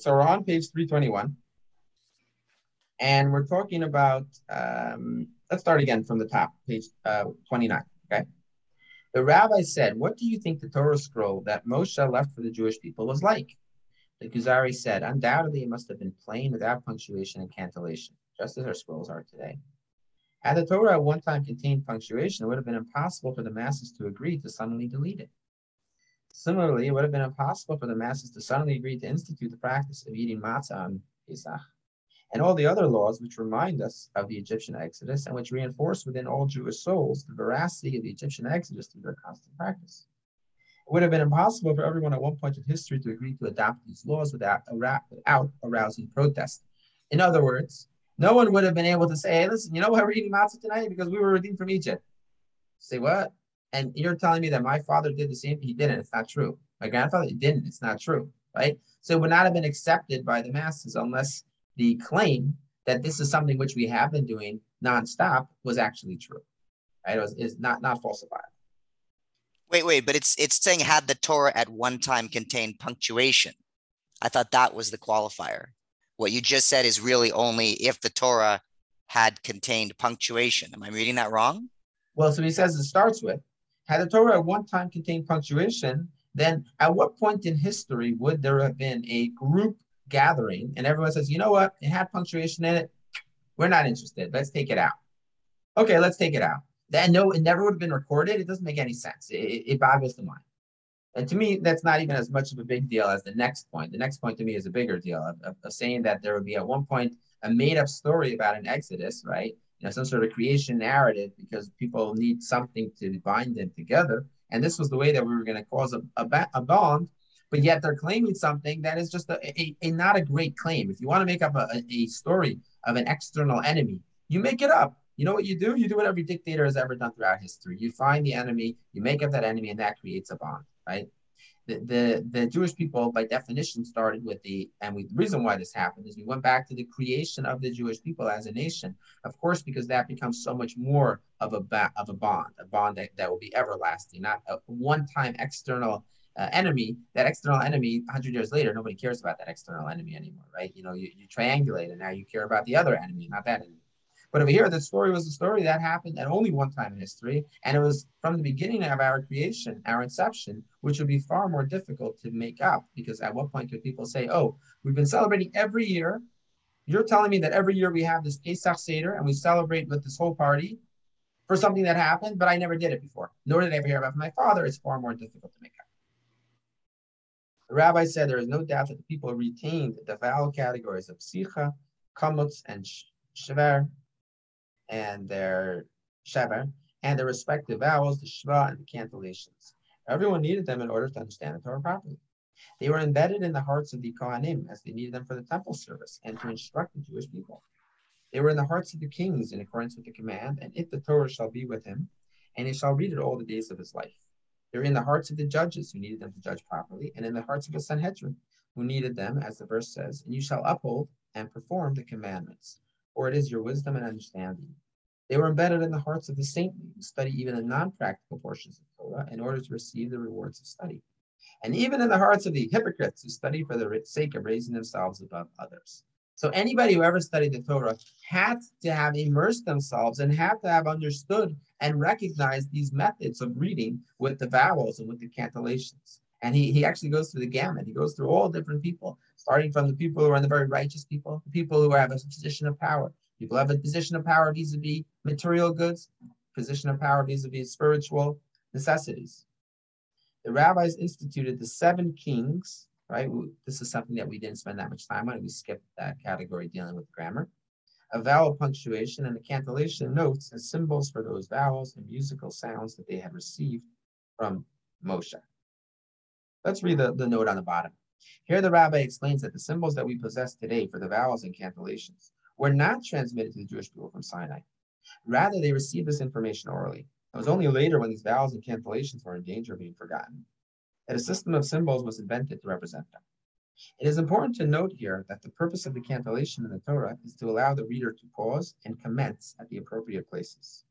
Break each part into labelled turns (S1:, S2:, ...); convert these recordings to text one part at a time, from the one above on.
S1: So we're on page 321. And we're talking about, um, let's start again from the top, page uh, 29. Okay. The rabbi said, What do you think the Torah scroll that Moshe left for the Jewish people was like? The Kuzari said, Undoubtedly, it must have been plain without punctuation and cantillation, just as our scrolls are today. Had the Torah at one time contained punctuation, it would have been impossible for the masses to agree to suddenly delete it. Similarly, it would have been impossible for the masses to suddenly agree to institute the practice of eating matzah on Pesach and all the other laws which remind us of the Egyptian exodus and which reinforce within all Jewish souls the veracity of the Egyptian exodus through their constant practice. It would have been impossible for everyone at one point in history to agree to adopt these laws without, without arousing protest. In other words, no one would have been able to say, hey, listen, you know why we're eating matzah tonight? Because we were redeemed from Egypt. Say what? And you're telling me that my father did the same thing? He didn't. It's not true. My grandfather didn't. It's not true. Right? So it would not have been accepted by the masses unless the claim that this is something which we have been doing nonstop was actually true. Right? It was is not not falsified.
S2: Wait, wait, but it's it's saying had the Torah at one time contained punctuation. I thought that was the qualifier. What you just said is really only if the Torah had contained punctuation. Am I reading that wrong?
S1: Well, so he says it starts with had the Torah at one time contained punctuation, then at what point in history would there have been a group gathering and everyone says, you know what, it had punctuation in it. We're not interested. Let's take it out. Okay, let's take it out. Then no, it never would have been recorded. It doesn't make any sense. It, it boggles the mind. And to me, that's not even as much of a big deal as the next point. The next point to me is a bigger deal of, of, of saying that there would be at one point a made up story about an exodus, right? You know, some sort of creation narrative because people need something to bind them together. And this was the way that we were going to cause a, a, a bond but yet they're claiming something that is just a, a, a not a great claim. If you want to make up a, a story of an external enemy, you make it up. You know what you do? You do what every dictator has ever done throughout history. You find the enemy, you make up that enemy, and that creates a bond, right? The, the, Jewish people, by definition, started with the, and we, the reason why this happened is we went back to the creation of the Jewish people as a nation. Of course, because that becomes so much more of a, ba- of a bond, a bond that, that will be everlasting, not a one time external uh, enemy, that external enemy, 100 years later, nobody cares about that external enemy anymore, right? You know, you, you triangulate and now you care about the other enemy, not that enemy. But over here, the story was a story that happened at only one time in history, and it was from the beginning of our creation, our inception, which would be far more difficult to make up because at what point could people say, "Oh, we've been celebrating every year"? You're telling me that every year we have this Pesach Seder and we celebrate with this whole party for something that happened, but I never did it before, nor did I ever hear about my father. It's far more difficult to make up. The rabbi said there is no doubt that the people retained the vowel categories of sicha, kamutz, and shver, and their shever, and their respective vowels, the shva and the cantillations. Everyone needed them in order to understand the Torah properly. They were embedded in the hearts of the Kohanim as they needed them for the temple service and to instruct the Jewish people. They were in the hearts of the kings in accordance with the command, and if the Torah shall be with him, and he shall read it all the days of his life. They're in the hearts of the judges who needed them to judge properly, and in the hearts of the Sanhedrin who needed them, as the verse says, and you shall uphold and perform the commandments, for it is your wisdom and understanding. They were embedded in the hearts of the saintly who study even the non-practical portions of Torah in order to receive the rewards of study. And even in the hearts of the hypocrites who study for the sake of raising themselves above others. So anybody who ever studied the Torah had to have immersed themselves and had to have understood and recognized these methods of reading with the vowels and with the cantillations. And he, he actually goes through the gamut. He goes through all different people, starting from the people who are the very righteous people, the people who have a position of power. People have a position of power vis-a-vis material goods, position of power vis-a-vis spiritual necessities. The rabbis instituted the seven kings right? This is something that we didn't spend that much time on. We skipped that category dealing with grammar. A vowel punctuation and a cantillation notes and symbols for those vowels and musical sounds that they had received from Moshe. Let's read the, the note on the bottom. Here the rabbi explains that the symbols that we possess today for the vowels and cantillations were not transmitted to the Jewish people from Sinai. Rather, they received this information orally. It was only later when these vowels and cantillations were in danger of being forgotten that a system of symbols was invented to represent them. It is important to note here that the purpose of the cantillation in the Torah is to allow the reader to pause and commence at the appropriate places.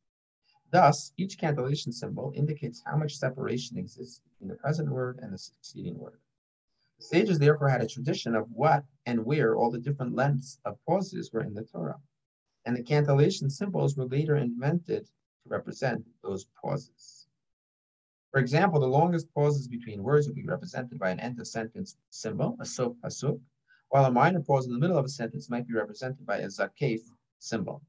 S1: Thus, each cantillation symbol indicates how much separation exists between the present word and the succeeding word. Sages therefore had a tradition of what and where all the different lengths of pauses were in the Torah. And the cantillation symbols were later invented to represent those pauses. For example, the longest pauses between words would be represented by an end of sentence symbol, a sof pasuk, while a minor pause in the middle of a sentence might be represented by a zakef symbol.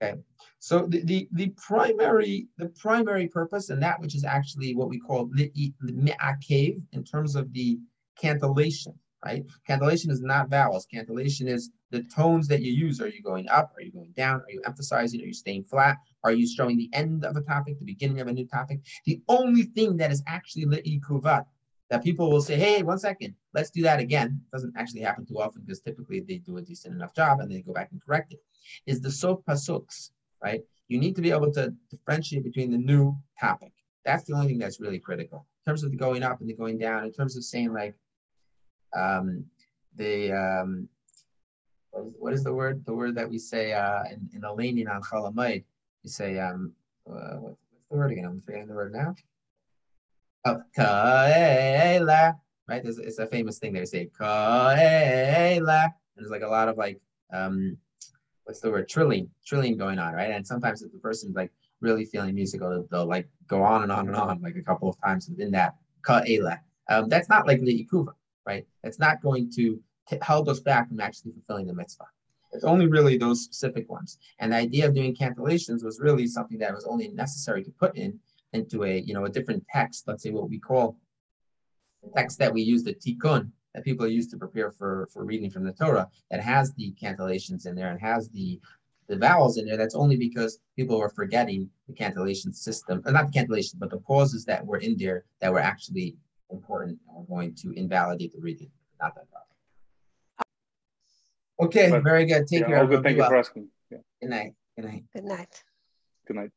S1: Okay, so the, the, the primary the primary purpose and that which is actually what we call the me'akev in terms of the cantillation, right? Cantillation is not vowels. Cantillation is the tones that you use. Are you going up? Are you going down? Are you emphasizing? Are you staying flat? Are you showing the end of a topic, the beginning of a new topic? The only thing that is actually li'ikuvat that people will say, hey, one second, let's do that again. It doesn't actually happen too often because typically they do a decent enough job and they go back and correct it. Is the sof pasuks, right? You need to be able to differentiate between the new topic. That's the only thing that's really critical. In terms of the going up and the going down, in terms of saying like um, the um, what is, what is the word? The word that we say uh, in, in Elainian on Chalamayid, you say um, uh, what's the word again? I'm forgetting the word now. Oh, Kaela, right? It's a famous thing they say Kaela. And there's like a lot of like um, what's the word? Trilling, trilling going on, right? And sometimes if the person's like really feeling musical, they'll, they'll like go on and on and on like a couple of times within that Kaela. Um, that's not like the Ikuva, right? It's not going to hold us back from actually fulfilling the mitzvah. It's only really those specific ones. And the idea of doing cantillations was really something that was only necessary to put in into a, you know, a different text, let's say what we call text that we use, the tikkun, that people use to prepare for, for reading from the Torah, that has the cantillations in there and has the the vowels in there, that's only because people were forgetting the cantillation system, not the cantillation, but the pauses that were in there that were actually important and were going to invalidate the reading. Not that problem. Okay, but, very good. Take
S3: yeah,
S1: care.
S3: All good. Thank you well. for asking.
S1: Yeah. Good night. Good night.
S4: Good night.
S3: Good night.